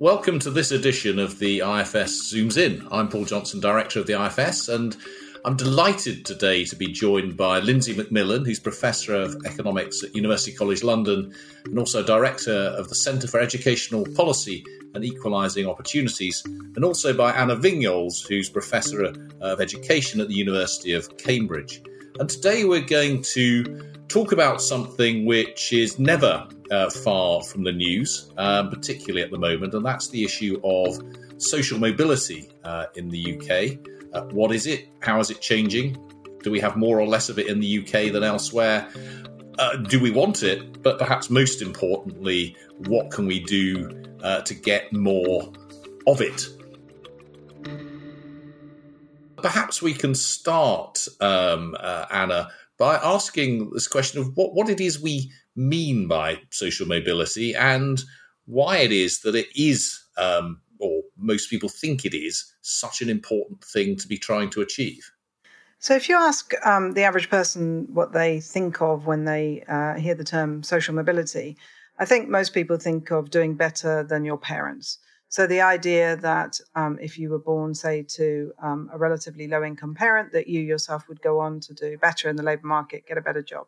Welcome to this edition of the IFS Zooms In. I'm Paul Johnson, Director of the IFS, and I'm delighted today to be joined by Lindsey Macmillan, who's Professor of Economics at University College London and also Director of the Centre for Educational Policy and Equalising Opportunities, and also by Anna Vignoles, who's Professor uh, of Education at the University of Cambridge. And today we're going to talk about something which is never uh, far from the news, um, particularly at the moment, and that's the issue of social mobility uh, in the UK. Uh, what is it? How is it changing? Do we have more or less of it in the UK than elsewhere? Uh, do we want it? But perhaps most importantly, what can we do uh, to get more of it? Perhaps we can start, um, uh, Anna, by asking this question of what, what it is we mean by social mobility and why it is that it is, um, or most people think it is, such an important thing to be trying to achieve. So, if you ask um, the average person what they think of when they uh, hear the term social mobility, I think most people think of doing better than your parents. So, the idea that um, if you were born, say, to um, a relatively low income parent, that you yourself would go on to do better in the labour market, get a better job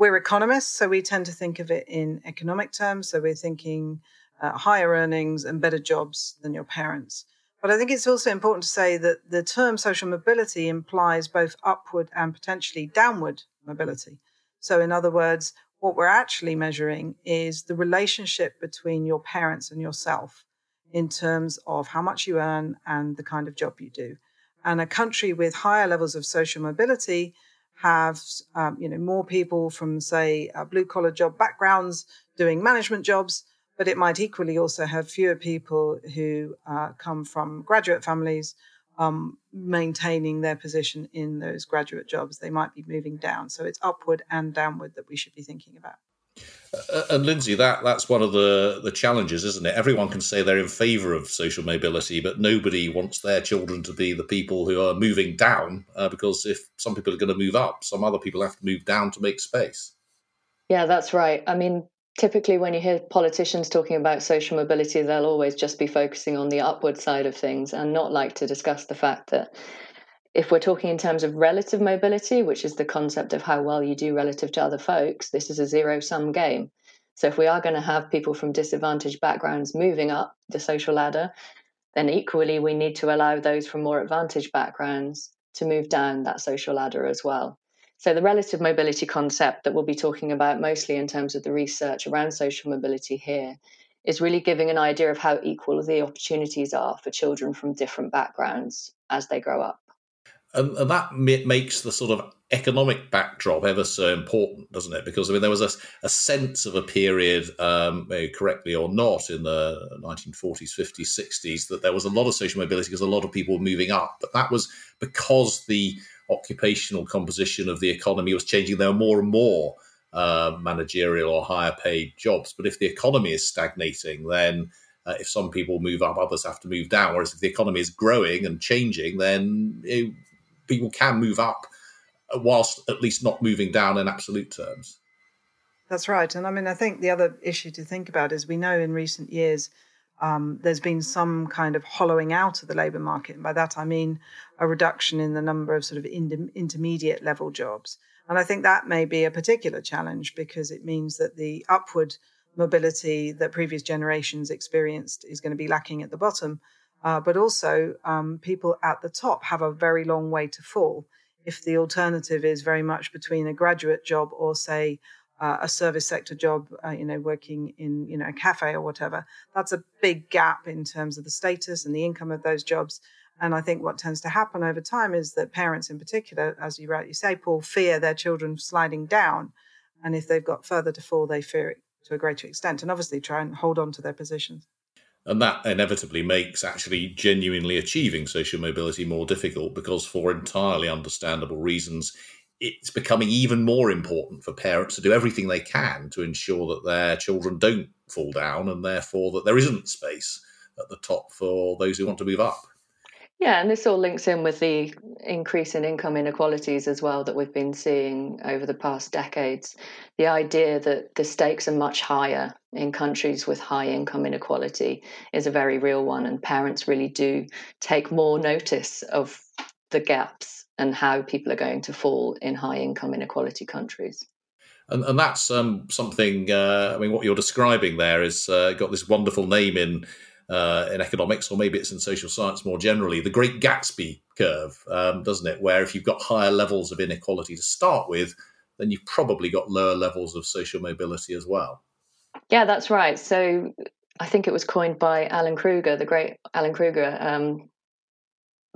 we're economists, so we tend to think of it in economic terms. So we're thinking uh, higher earnings and better jobs than your parents. But I think it's also important to say that the term social mobility implies both upward and potentially downward mobility. So, in other words, what we're actually measuring is the relationship between your parents and yourself in terms of how much you earn and the kind of job you do. And a country with higher levels of social mobility have um, you know more people from say uh, blue collar job backgrounds doing management jobs but it might equally also have fewer people who uh, come from graduate families um, maintaining their position in those graduate jobs. They might be moving down. So it's upward and downward that we should be thinking about uh, and Lindsey, that that's one of the the challenges, isn't it? Everyone can say they're in favour of social mobility, but nobody wants their children to be the people who are moving down. Uh, because if some people are going to move up, some other people have to move down to make space. Yeah, that's right. I mean, typically when you hear politicians talking about social mobility, they'll always just be focusing on the upward side of things and not like to discuss the fact that if we're talking in terms of relative mobility, which is the concept of how well you do relative to other folks, this is a zero sum game. So if we are going to have people from disadvantaged backgrounds moving up the social ladder, then equally we need to allow those from more advantaged backgrounds to move down that social ladder as well. So the relative mobility concept that we'll be talking about mostly in terms of the research around social mobility here is really giving an idea of how equal the opportunities are for children from different backgrounds as they grow up and, and that makes the sort of economic backdrop ever so important, doesn't it? Because I mean, there was a, a sense of a period, um, correctly or not, in the 1940s, 50s, 60s, that there was a lot of social mobility because a lot of people were moving up. But that was because the occupational composition of the economy was changing. There were more and more uh, managerial or higher paid jobs. But if the economy is stagnating, then uh, if some people move up, others have to move down. Whereas if the economy is growing and changing, then it, people can move up whilst at least not moving down in absolute terms. That's right. And I mean, I think the other issue to think about is we know in recent years um, there's been some kind of hollowing out of the labour market. And by that, I mean a reduction in the number of sort of in- intermediate level jobs. And I think that may be a particular challenge because it means that the upward mobility that previous generations experienced is going to be lacking at the bottom. Uh, but also, um, people at the top have a very long way to fall. If the alternative is very much between a graduate job or, say, uh, a service sector job, uh, you know, working in you know a cafe or whatever, that's a big gap in terms of the status and the income of those jobs. And I think what tends to happen over time is that parents, in particular, as you rightly say, Paul, fear their children sliding down, and if they've got further to fall, they fear it to a greater extent, and obviously try and hold on to their positions. And that inevitably makes actually genuinely achieving social mobility more difficult because, for entirely understandable reasons, it's becoming even more important for parents to do everything they can to ensure that their children don't fall down and therefore that there isn't space at the top for those who want to move up. Yeah, and this all links in with the increase in income inequalities as well that we've been seeing over the past decades. The idea that the stakes are much higher in countries with high income inequality is a very real one, and parents really do take more notice of the gaps and how people are going to fall in high income inequality countries. And, and that's um, something, uh, I mean, what you're describing there is uh, got this wonderful name in uh, in economics, or maybe it's in social science more generally, the Great Gatsby curve, um, doesn't it? Where if you've got higher levels of inequality to start with, then you've probably got lower levels of social mobility as well. Yeah, that's right. So I think it was coined by Alan Krueger, the great Alan Krueger, um,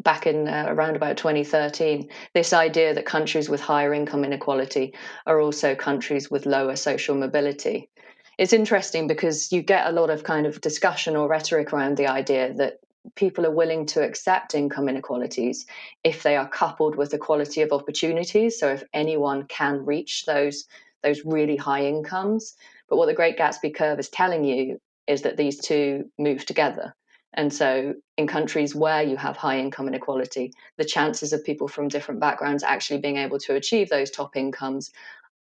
back in uh, around about 2013. This idea that countries with higher income inequality are also countries with lower social mobility it's interesting because you get a lot of kind of discussion or rhetoric around the idea that people are willing to accept income inequalities if they are coupled with equality of opportunities. So if anyone can reach those those really high incomes. But what the great gatsby curve is telling you is that these two move together. And so in countries where you have high income inequality the chances of people from different backgrounds actually being able to achieve those top incomes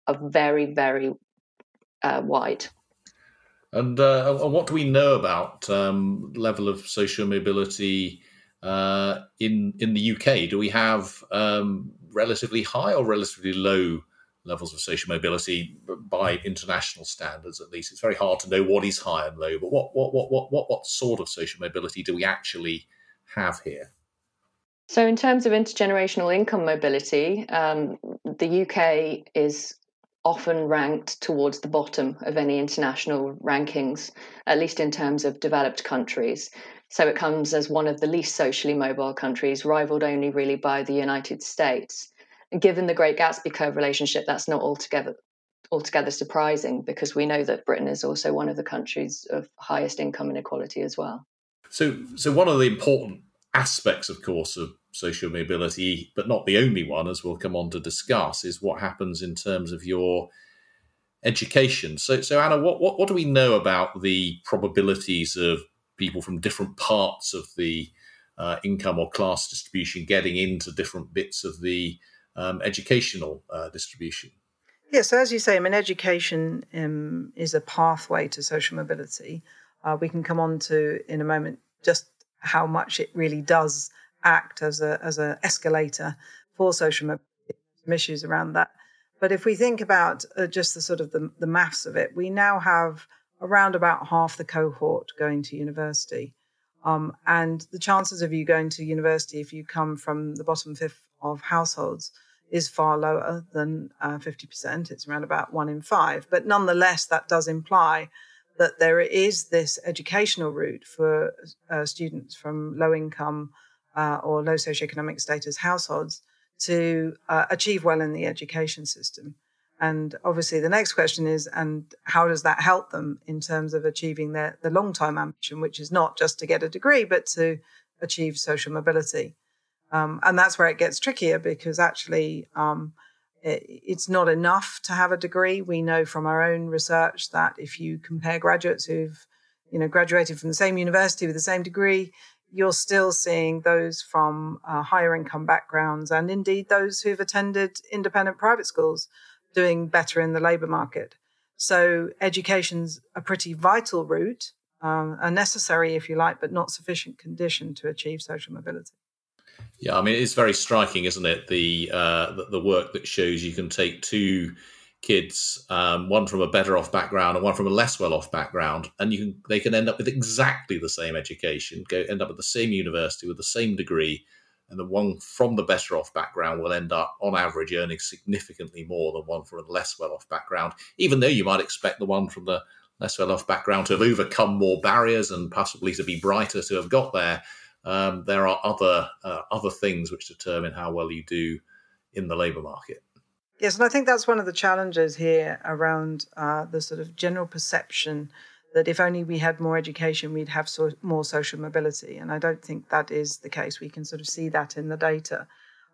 are very very uh, wide and, uh, what do we know about um, level of social mobility uh, in in the UK? Do we have um, relatively high or relatively low levels of social mobility by international standards? At least it's very hard to know what is high and low. But what what what what what, what sort of social mobility do we actually have here? So, in terms of intergenerational income mobility, um, the UK is often ranked towards the bottom of any international rankings, at least in terms of developed countries. So it comes as one of the least socially mobile countries, rivaled only really by the United States. And given the Great Gatsby curve relationship, that's not altogether altogether surprising because we know that Britain is also one of the countries of highest income inequality as well. So, so one of the important aspects, of course, of social mobility, but not the only one, as we'll come on to discuss, is what happens in terms of your education. So, so Anna, what, what, what do we know about the probabilities of people from different parts of the uh, income or class distribution getting into different bits of the um, educational uh, distribution? Yeah, so as you say, I mean, education um, is a pathway to social mobility. Uh, we can come on to in a moment just how much it really does act as a as an escalator for social mobility, issues around that. But if we think about uh, just the sort of the, the maths of it, we now have around about half the cohort going to university. Um, and the chances of you going to university if you come from the bottom fifth of households is far lower than uh, 50%. It's around about one in five. But nonetheless, that does imply that there is this educational route for uh, students from low income uh, or low socioeconomic status households to uh, achieve well in the education system. And obviously, the next question is, and how does that help them in terms of achieving their the long term ambition, which is not just to get a degree, but to achieve social mobility. Um, and that's where it gets trickier because actually, um, it's not enough to have a degree. We know from our own research that if you compare graduates who've you know graduated from the same university with the same degree you're still seeing those from uh, higher income backgrounds and indeed those who've attended independent private schools doing better in the labour market. So education's a pretty vital route, um, a necessary, if you like, but not sufficient condition to achieve social mobility. Yeah, I mean it's very striking, isn't it? The uh, the, the work that shows you can take two kids, um, one from a better off background and one from a less well off background, and you can they can end up with exactly the same education, go end up at the same university with the same degree, and the one from the better off background will end up on average earning significantly more than one from a less well off background, even though you might expect the one from the less well off background to have overcome more barriers and possibly to be brighter to have got there. Um, there are other uh, other things which determine how well you do in the labour market. Yes, and I think that's one of the challenges here around uh, the sort of general perception that if only we had more education, we'd have so, more social mobility. And I don't think that is the case. We can sort of see that in the data.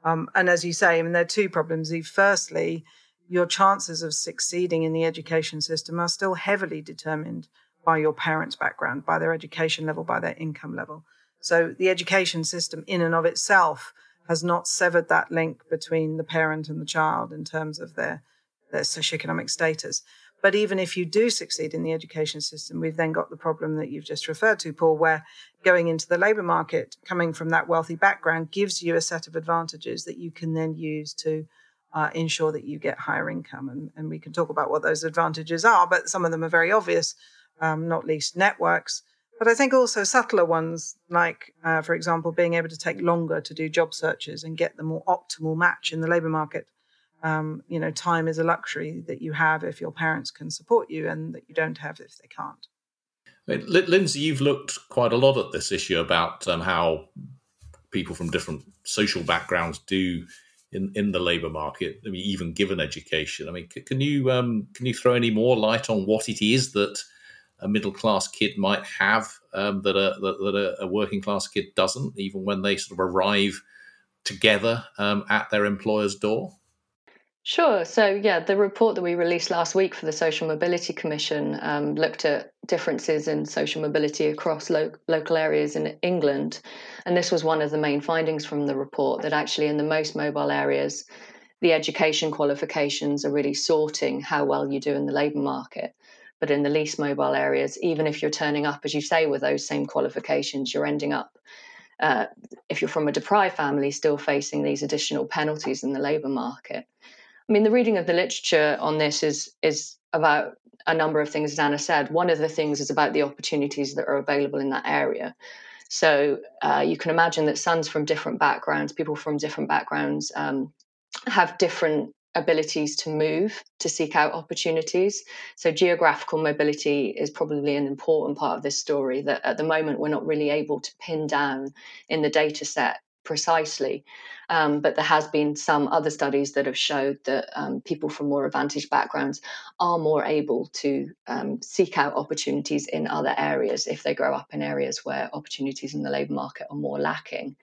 Um, and as you say, I mean, there are two problems. Firstly, your chances of succeeding in the education system are still heavily determined by your parents' background, by their education level, by their income level. So the education system, in and of itself, has not severed that link between the parent and the child in terms of their, their socioeconomic status. But even if you do succeed in the education system, we've then got the problem that you've just referred to, Paul, where going into the labor market, coming from that wealthy background, gives you a set of advantages that you can then use to uh, ensure that you get higher income. And, and we can talk about what those advantages are, but some of them are very obvious, um, not least networks. But I think also subtler ones, like, uh, for example, being able to take longer to do job searches and get the more optimal match in the labor market um, you know, time is a luxury that you have if your parents can support you and that you don't have if they can't. Lindsey, you've looked quite a lot at this issue about um, how people from different social backgrounds do in, in the labour market. I mean, even given education. I mean, can you um, can you throw any more light on what it is that a middle class kid might have um, that a that, a, working class kid doesn't, even when they sort of arrive together um, at their employer's door? Sure. So, yeah, the report that we released last week for the Social Mobility Commission um, looked at differences in social mobility across lo- local areas in England. And this was one of the main findings from the report that actually, in the most mobile areas, the education qualifications are really sorting how well you do in the labour market. But in the least mobile areas, even if you're turning up, as you say, with those same qualifications, you're ending up uh, if you're from a deprived family, still facing these additional penalties in the labour market. I mean, the reading of the literature on this is is about a number of things, as Anna said. One of the things is about the opportunities that are available in that area. So uh, you can imagine that sons from different backgrounds, people from different backgrounds, um, have different abilities to move to seek out opportunities. So geographical mobility is probably an important part of this story that at the moment we're not really able to pin down in the data set precisely. Um, but there has been some other studies that have showed that um, people from more advantaged backgrounds are more able to um, seek out opportunities in other areas if they grow up in areas where opportunities in the labour market are more lacking.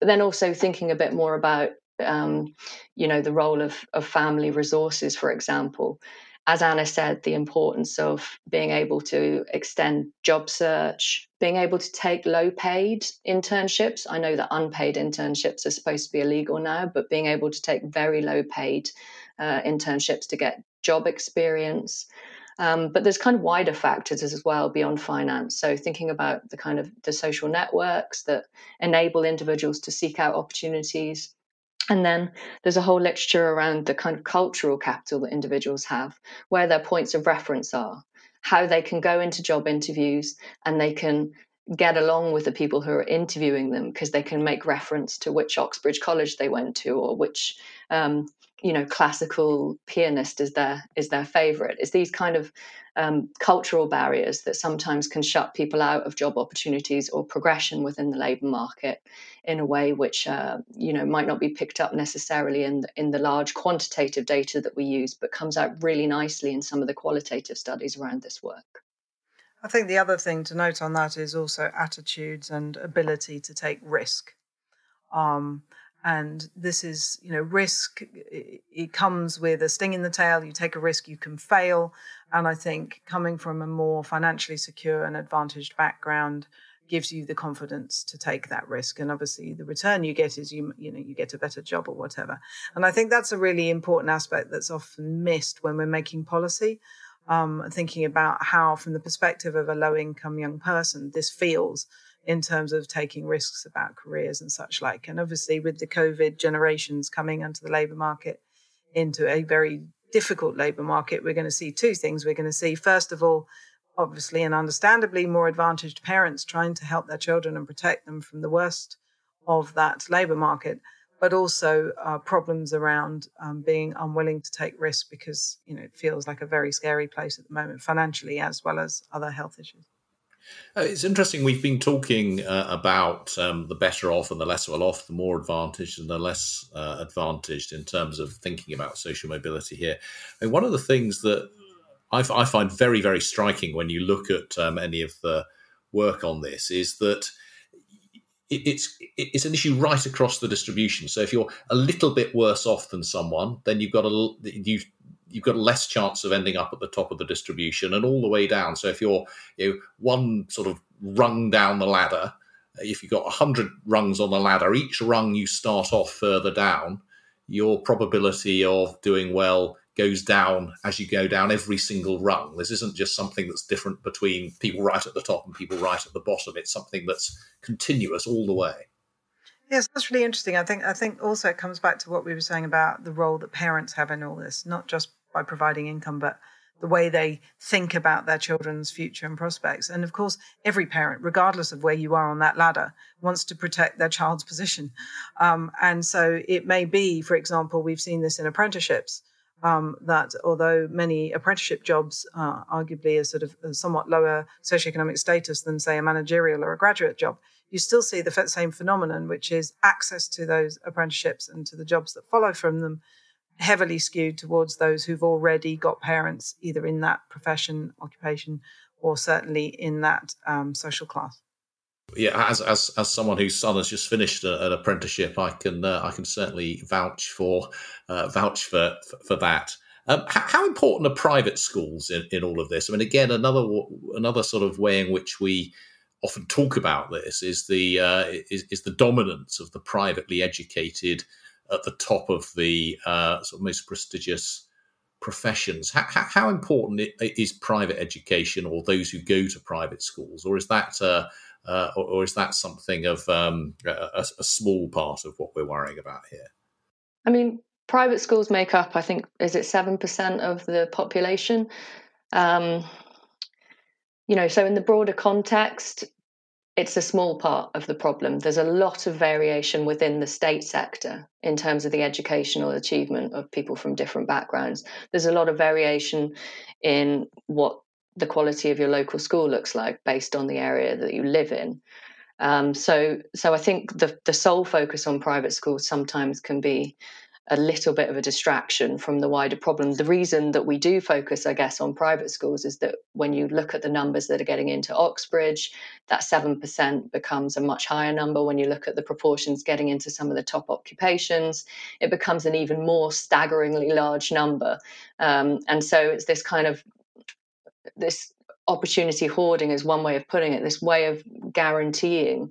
But then also thinking a bit more about um, you know the role of, of family resources, for example as Anna said, the importance of being able to extend job search, being able to take low paid internships. I know that unpaid internships are supposed to be illegal now, but being able to take very low paid uh, internships to get job experience. Um, but there's kind of wider factors as well beyond finance. So thinking about the kind of the social networks that enable individuals to seek out opportunities, and then there's a whole literature around the kind of cultural capital that individuals have, where their points of reference are, how they can go into job interviews and they can get along with the people who are interviewing them because they can make reference to which Oxbridge College they went to or which um, you know classical pianist is their is their favorite it's these kind of um, cultural barriers that sometimes can shut people out of job opportunities or progression within the labor market in a way which uh, you know might not be picked up necessarily in the, in the large quantitative data that we use but comes out really nicely in some of the qualitative studies around this work I think the other thing to note on that is also attitudes and ability to take risk. Um, and this is you know risk it comes with a sting in the tail you take a risk you can fail. And i think coming from a more financially secure and advantaged background gives you the confidence to take that risk. And obviously the return you get is you you know you get a better job or whatever. And i think that's a really important aspect that's often missed when we're making policy. Um, thinking about how from the perspective of a low income young person this feels in terms of taking risks about careers and such like. And obviously, with the COVID generations coming onto the labour market into a very difficult labour market, we're going to see two things. We're going to see, first of all, obviously and understandably, more advantaged parents trying to help their children and protect them from the worst of that labour market. But also uh, problems around um, being unwilling to take risks because you know it feels like a very scary place at the moment financially as well as other health issues. Uh, it's interesting. We've been talking uh, about um, the better off and the less well off, the more advantaged and the less uh, advantaged in terms of thinking about social mobility here. And one of the things that I, find very, very striking when you look at um, any of the work on this is that it, it's it's an issue right across the distribution. So if you're a little bit worse off than someone, then you've got a you you've got less chance of ending up at the top of the distribution and all the way down. So if you're you know, one sort of rung down the ladder, uh, if you've got 100 rungs on the ladder, each rung you start off further down, your probability of doing well goes down as you go down every single rung. This isn't just something that's different between people right at the top and people right at the bottom. It's something that's continuous all the way. Yes, that's really interesting. I think I think also it comes back to what we were saying about the role that parents have in all this, not just by providing income, but the way they think about their children's future and prospects. And of course, every parent, regardless of where you are on that ladder, wants to protect their child's position. Um, and so it may be, for example, we've seen this in apprenticeships. Um, that although many apprenticeship jobs are arguably a sort of a somewhat lower socioeconomic status than, say, a managerial or a graduate job, you still see the same phenomenon, which is access to those apprenticeships and to the jobs that follow from them heavily skewed towards those who've already got parents either in that profession, occupation, or certainly in that um, social class. Yeah, as, as as someone whose son has just finished a, an apprenticeship, I can uh, I can certainly vouch for uh, vouch for for, that. Um, how, important are private schools in, in all of this? I mean, again, another another sort of way in which we often talk about this is the uh, is, is the dominance of the privately educated at the top of the uh, sort of most prestigious professions. How, how, how, important is private education, or those who go to private schools, or is that uh, uh, or, or, is that something of um, a, a, small part of what we're worrying about here? I mean, private schools make up, I think, is it seven percent of the population? Um, you know, so in the broader context, it's a small part of the problem. There's a lot of variation within the state sector in terms of the educational achievement of people from different backgrounds. There's a lot of variation in what the quality of your local school looks like based on the area that you live in. Um, so, so I think the the sole focus on private schools sometimes can be a little bit of a distraction from the wider problem. The reason that we do focus, I guess, on private schools is that when you look at the numbers that are getting into Oxbridge, that 7% becomes a much higher number. When you look at the proportions getting into some of the top occupations, it becomes an even more staggeringly large number. Um, and so it's this kind of this opportunity hoarding is one way of putting it, this way of guaranteeing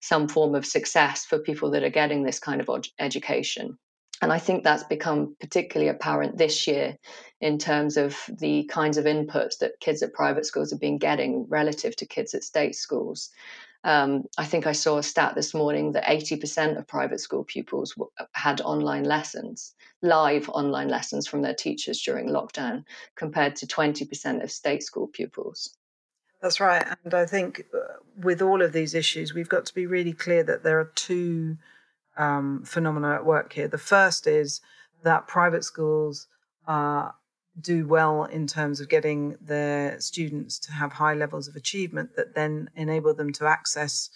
some form of success for people that are getting this kind of education. And I think that's become particularly apparent this year in terms of the kinds of inputs that kids at private schools have been getting relative to kids at state schools. Um, I think I saw a stat this morning that 80% of private school pupils had online lessons, live online lessons from their teachers during lockdown, compared to 20% of state school pupils. That's right. And I think uh, with all of these issues, we've got to be really clear that there are two um, phenomena at work here. The first is that private schools uh, do well in terms of getting their students to have high levels of achievement that then enable them to access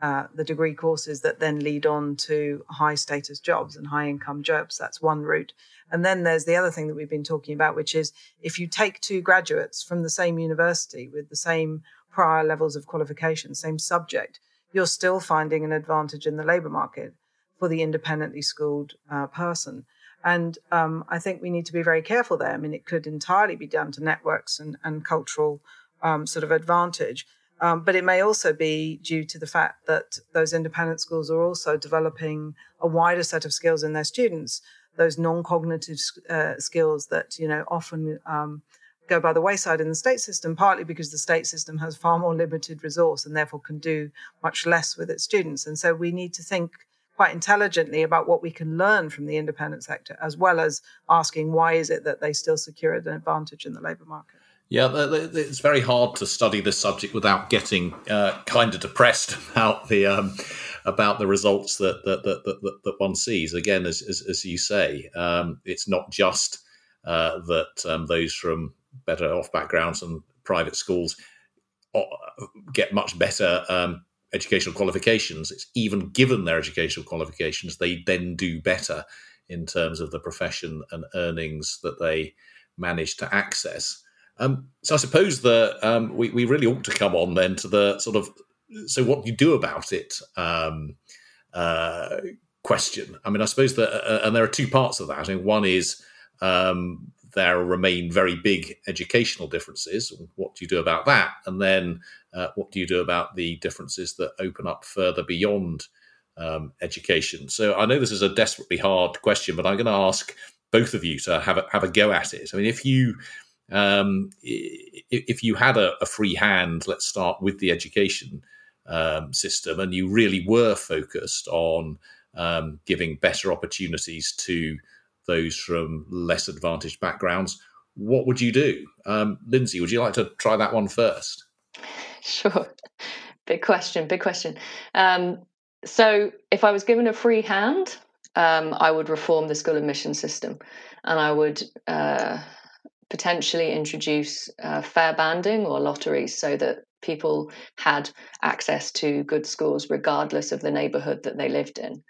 uh, the degree courses that then lead on to high status jobs and high income jobs. That's one route. And then there's the other thing that we've been talking about, which is if you take two graduates from the same university with the same prior levels of qualification, same subject, you're still finding an advantage in the labor market for the independently schooled uh, person. And um, I think we need to be very careful there. I mean, it could entirely be down to networks and, and cultural um, sort of advantage. Um, but it may also be due to the fact that those independent schools are also developing a wider set of skills in their students, those non-cognitive uh, skills that you know often um, go by the wayside in the state system, partly because the state system has far more limited resource and therefore can do much less with its students. And so we need to think quite intelligently about what we can learn from the independent sector, as well as asking why is it that they still secure an advantage in the labour market. Yeah, it's very hard to study this subject without getting uh, kind of depressed about the um, about the results that that, that that, that one sees. Again, as as, as you say, um, it's not just uh, that um, those from better off backgrounds and private schools uh, get much better um, educational qualifications, it's even given their educational qualifications, they then do better in terms of the profession and earnings that they manage to access. Um, so I suppose that um, we, we really ought to come on then to the sort of so what do you do about it um, uh, question. I mean, I suppose that, uh, and there are two parts of that. I mean, one is um, there remain very big educational differences. What do you do about that? And then uh, what do you do about the differences that open up further beyond um, education? So I know this is a desperately hard question, but I'm going to ask both of you to have a, have a go at it. I mean, if you um, if you had a, a, free hand, let's start with the education um, system, and you really were focused on um, giving better opportunities to those from less advantaged backgrounds, what would you do? Um, Lindsey, would you like to try that one first? Sure. Big question, big question. Um, so, if I was given a free hand, um, I would reform the school admission system and I would uh, potentially introduce uh, fair banding or lotteries so that people had access to good schools regardless of the neighborhood that they lived in.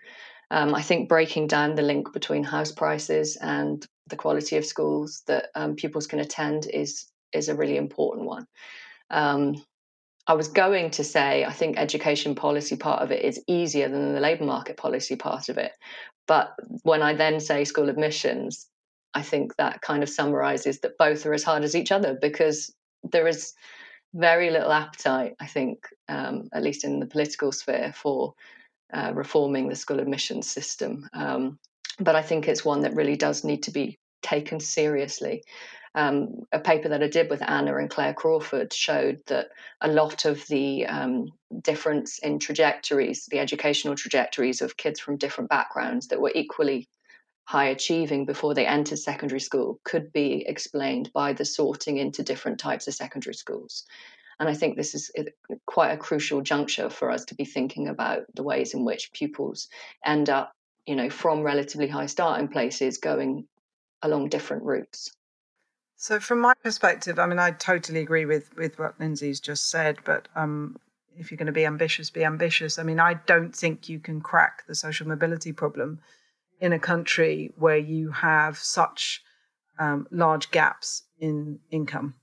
Um, I think breaking down the link between house prices and the quality of schools that um, pupils can attend is is a really important one. Um, I was going to say I think education policy part of it is easier than the labour market policy part of it, but when I then say school admissions, I think that kind of summarises that both are as hard as each other because there is very little appetite, I think, um, at least in the political sphere, for uh, reforming the school admissions system. Um, but I think it's one that really does need to be taken seriously. Um, a paper that I did with Anna and Claire Crawford showed that a lot of the um, difference in trajectories, the educational trajectories of kids from different backgrounds that were equally high achieving before they entered secondary school, could be explained by the sorting into different types of secondary schools. And I think this is quite a crucial juncture for us to be thinking about the ways in which pupils end up, you know, from relatively high starting places going along different routes. So, from my perspective, I mean, I totally agree with with what Lindsey's just said. But um, if you're going to be ambitious, be ambitious. I mean, I don't think you can crack the social mobility problem in a country where you have such um, large gaps in income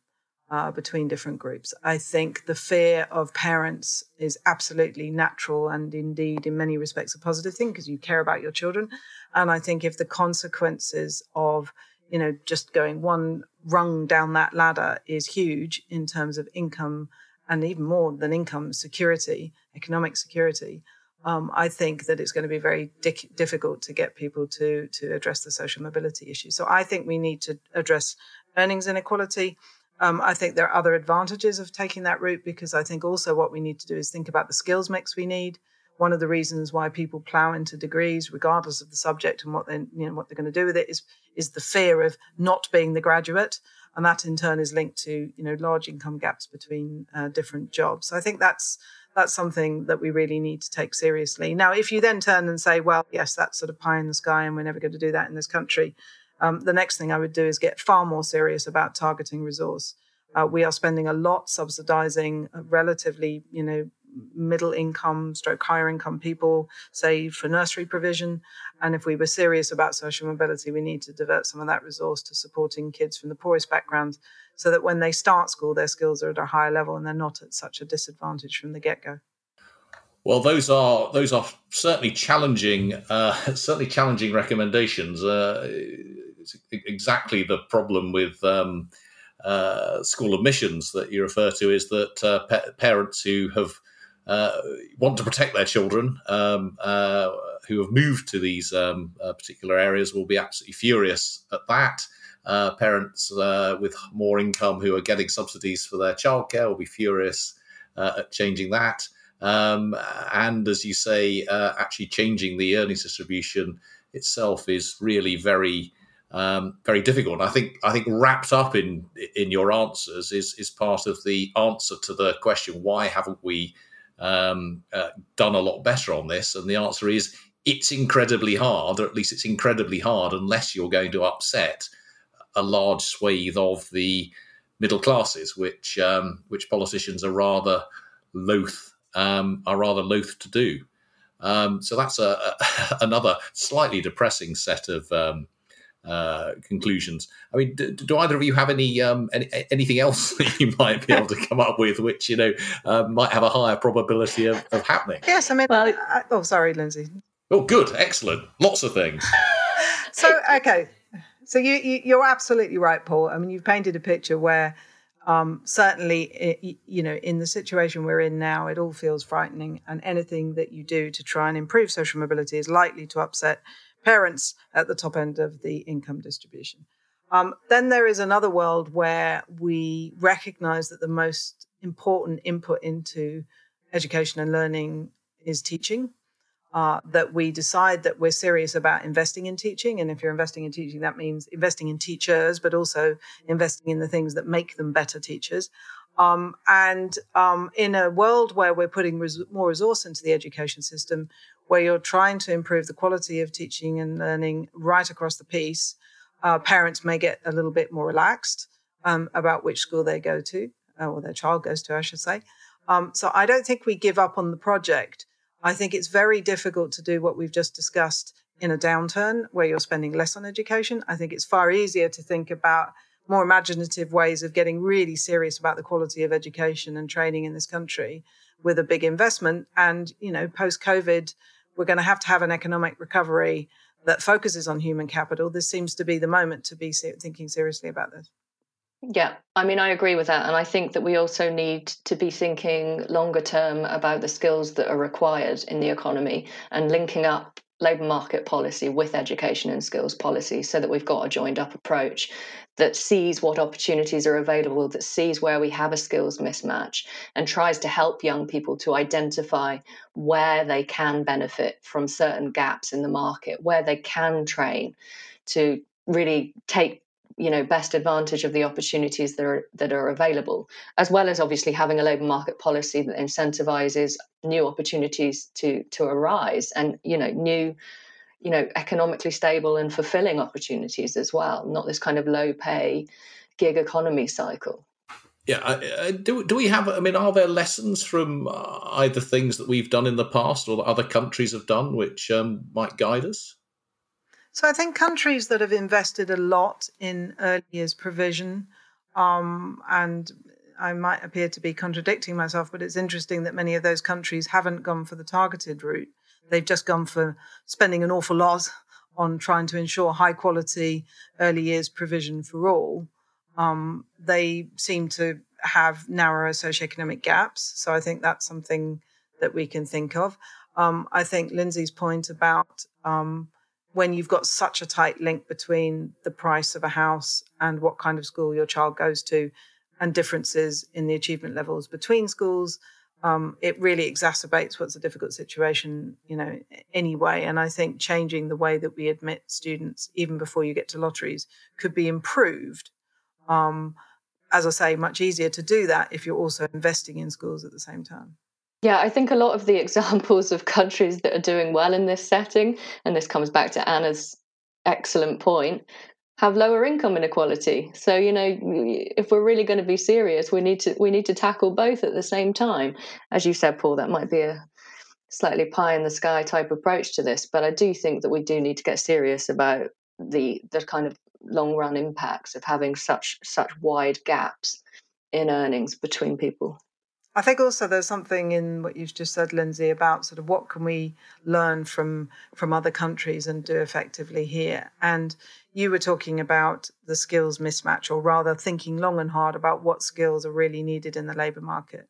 uh, between different groups. I think the fear of parents is absolutely natural and indeed, in many respects, a positive thing because you care about your children. And I think if the consequences of you know just going one rung down that ladder is huge in terms of income and even more than income security, economic security. Um, I think that it's going to be very di- difficult to get people to to address the social mobility issue. So I think we need to address earnings inequality um, I think there are other advantages of taking that route because I think also what we need to do is think about the skills mix we need. One of the reasons why people plow into degrees, regardless of the subject and what they you know what they're going to do with it, is is the fear of not being the graduate, and that in turn is linked to you know large income gaps between uh, different jobs. So I think that's that's something that we really need to take seriously. Now, if you then turn and say, well, yes, that's sort of pie in the sky, and we're never going to do that in this country, um, the next thing I would do is get far more serious about targeting resource. Uh, we are spending a lot subsidizing relatively, you know, middle income stroke higher income people say for nursery provision and if we were serious about social mobility we need to divert some of that resource to supporting kids from the poorest backgrounds so that when they start school their skills are at a higher level and they're not at such a disadvantage from the get-go well, those are those are certainly challenging, uh, certainly challenging recommendations. Uh, exactly the problem with um, uh, school admissions that you refer to is that uh, pa- parents who have uh, want to protect their children um, uh, who have moved to these um, uh, particular areas will be absolutely furious at that. Uh, parents with more income who are getting subsidies for their childcare will be furious at changing that. Um, and as you say, actually changing the earnings distribution itself is really very um, very difficult. And I think I think wrapped up in in your answers is is part of the answer to the question why haven't we um, uh, done a lot better on this? And the answer is it's incredibly hard, or at least it's incredibly hard unless you're going to upset a large swathe of the middle classes, which um, which politicians are rather loath um, are rather loath to do. Um, so that's a, a, another slightly depressing set of um, uh, conclusions. I mean, do, do, either of you have any, um, any, anything else that you might be able to come up with, which you know uh, might have a higher probability of, of happening? Yes, I mean, well, I, oh, sorry, Lindsey. Oh, good, excellent, lots of things. so, okay, so you, you you're absolutely right, Paul. I mean, you've painted a picture where Um, certainly, you know, in the situation we're in now, it all feels frightening, and anything that you do to try and improve social mobility is likely to upset parents at the top end of the income distribution. Um, then there is another world where we recognize that the most important input into education and learning is teaching. Uh, that we decide that we're serious about investing in teaching. And if you're investing in teaching, that means investing in teachers, but also investing in the things that make them better teachers. Um, and um, in a world where we're putting res- more resource into the education system, where you're trying to improve the quality of teaching and learning right across the piece, uh, parents may get a little bit more relaxed um, about which school they go to, uh, or their child goes to, I should say. Um, so I don't think we give up on the project. I think it's very difficult to do what we've just discussed in a downturn where you're spending less on education. I think it's far easier to think about more imaginative ways of getting really serious about the quality of education and training in this country with a big investment. And, you know, post COVID, we're going to have to have an economic recovery that focuses on human capital. This seems to be the moment to be thinking seriously about this. Yeah, I mean, I agree with that. And I think that we also need to be thinking longer term about the skills that are required in the economy and linking up labour market policy with education and skills policy so that we've got a joined up approach that sees what opportunities are available, that sees where we have a skills mismatch, and tries to help young people to identify where they can benefit from certain gaps in the market, where they can train to really take you know best advantage of the opportunities that are that are available as well as obviously having a labor market policy that incentivizes new opportunities to to arise and you know new you know economically stable and fulfilling opportunities as well not this kind of low pay gig economy cycle yeah, do do we have? I mean, are there lessons from uh, either things that we've done in the past or that other countries have done which um, might guide us? So I think countries that have invested a lot in early years provision, um, and I might appear to be contradicting myself, but it's interesting that many of those countries haven't gone for the targeted route. They've just gone for spending an awful lot on trying to ensure high quality early years provision for all. Um, they seem to have narrower socioeconomic gaps. So I think that's something that we can think of. Um, I think Lindsey's point about um, when you've got such a tight link between the price of a house and what kind of school your child goes to and differences in the achievement levels between schools um, it really exacerbates what's a difficult situation you know anyway. And i think changing the way that we admit students even before you get to lotteries could be improved um, as i say much easier to do that if you're also investing in schools at the same time yeah, I think a lot of the examples of countries that are doing well in this setting, and this comes back to Anna's excellent point, have lower income inequality. So, you know, if we're really going to be serious, we need to we need to tackle both at the same time. As you said, Paul, that might be a slightly pie in the sky type approach to this, but I do think that we do need to get serious about the the kind of long run impacts of having such such wide gaps in earnings between people. I think also there's something in what you've just said, Lindsey, about sort of what can we learn from from other countries and do effectively here. And you were talking about the skills mismatch, or rather thinking long and hard about what skills are really needed in the labour market.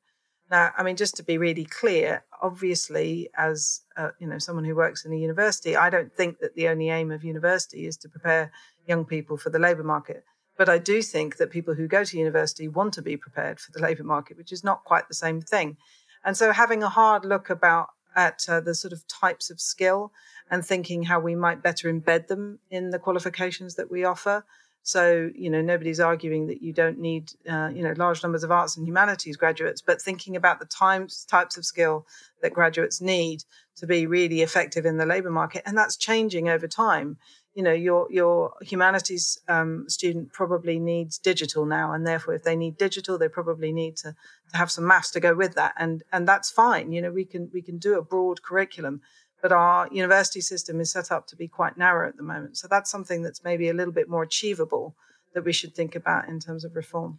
Now, I mean, just to be really clear, obviously, as uh, you know, someone who works in a university, I don't think that the only aim of university is to prepare young people for the labour market. But I do think that people who go to university want to be prepared for the labour market, which is not quite the same thing. And so having a hard look about at uh, the sort of types of skill and thinking how we might better embed them in the qualifications that we offer. So, you know, nobody's arguing that you don't need, uh, you know, large numbers of arts and humanities graduates, but thinking about the times, types of skill that graduates need to be really effective in the labour market. And that's changing over time you know your your humanities um, student probably needs digital now and therefore if they need digital they probably need to, to have some maths to go with that and and that's fine you know we can we can do a broad curriculum but our university system is set up to be quite narrow at the moment so that's something that's maybe a little bit more achievable that we should think about in terms of reform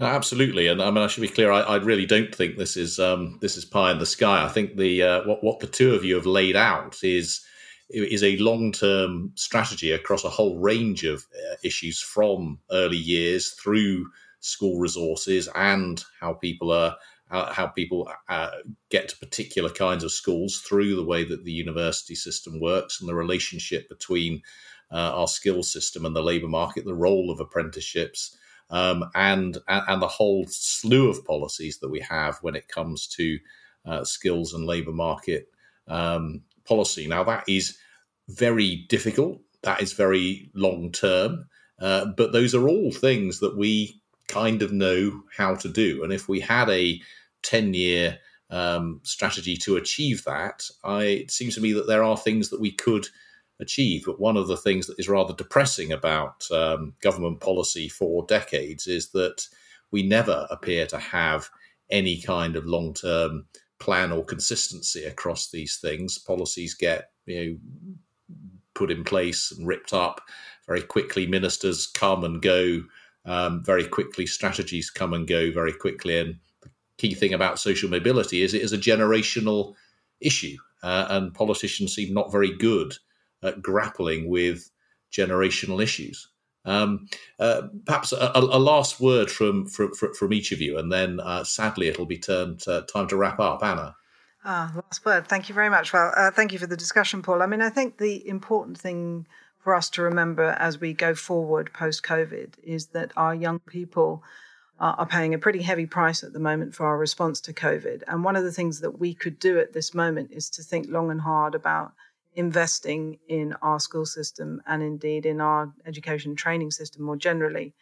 no, absolutely, and I mean I should be clear. I, I really don't think this is um, this is pie in the sky. I think the uh, what what the two of you have laid out is is a long term strategy across a whole range of uh, issues from early years through school resources and how people are how, people uh, get to particular kinds of schools through the way that the university system works and the relationship between uh, our skills system and the labour market, the role of apprenticeships, um, and and the whole slew of policies that we have when it comes to uh, skills and labour market um, policy. Now that is very difficult. That is very long term. Uh, but those are all things that we kind of know how to do. And if we had a 10 year um, strategy to achieve that, I, it seems to me that there are things that we could achieve. But one of the things that is rather depressing about um, government policy for decades is that we never appear to have any kind of long term plan or consistency across these things. Policies get you know put in place and ripped up very quickly. Ministers come and go um, very quickly. Strategies come and go very quickly. And the key thing about social mobility is it is a generational issue, uh, and politicians seem not very good at grappling with generational issues. Um, uh, perhaps a, a, last word from, from, from each of you, and then uh, sadly it'll be turned time to wrap up. Anna. Ah, last word. Thank you very much. Well, uh, thank you for the discussion, Paul. I mean, I think the important thing for us to remember as we go forward post COVID is that our young people are paying a pretty heavy price at the moment for our response to COVID. And one of the things that we could do at this moment is to think long and hard about investing in our school system and indeed in our education training system more generally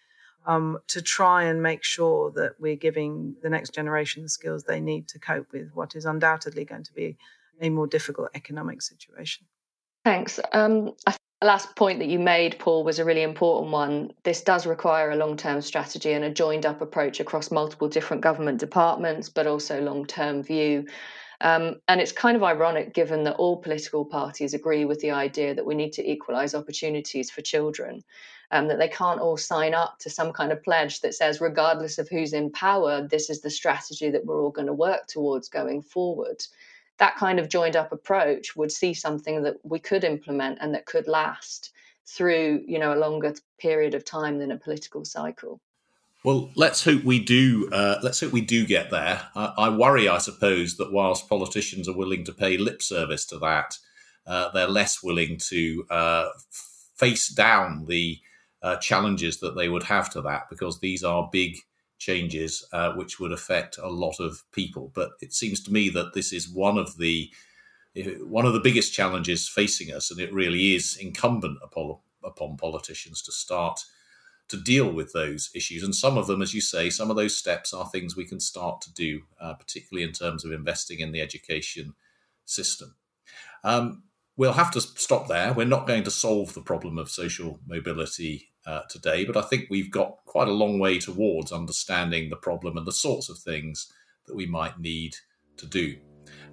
um, to try and make sure that we're giving the next generation the skills they need to cope with what is undoubtedly going to be a more difficult economic situation. Thanks. Um, I the last point that you made, Paul, was a really important one. This does require a long term strategy and a joined up approach across multiple different government departments, but also long term view. Um, and it's kind of ironic given that all political parties agree with the idea that we need to equalise opportunities for children um, that they can't all sign up to some kind of pledge that says, regardless of who's in power, this is the strategy that we're all going to work towards going forward. That kind of joined up approach would see something that we could implement and that could last through, you know, a longer period of time than a political cycle. Well, let's hope we do. Uh, let's hope we do get there. I, I, worry, I suppose, that whilst politicians are willing to pay lip service to that, uh, they're less willing to uh, face down the uh, challenges that they would have to that because these are big changes uh, which would affect a lot of people. But it seems to me that this is one of the one of the biggest challenges facing us, and it really is incumbent upon upon politicians to start to deal with those issues. And some of them, as you say, some of those steps are things we can start to do, uh, particularly in terms of investing in the education system. Um, we'll have to stop there. We're not going to solve the problem of social mobility uh, today, but I think we've got quite a long way towards understanding the problem and the sorts of things that we might need to do.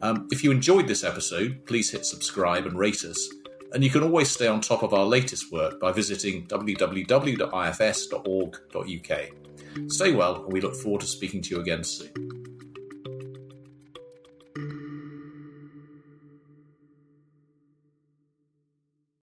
Um, if you enjoyed this episode, please hit subscribe and rate us. And you can always stay on top of our latest work by visiting www.ifs.org.uk. Stay well, and we look forward to speaking to you again soon.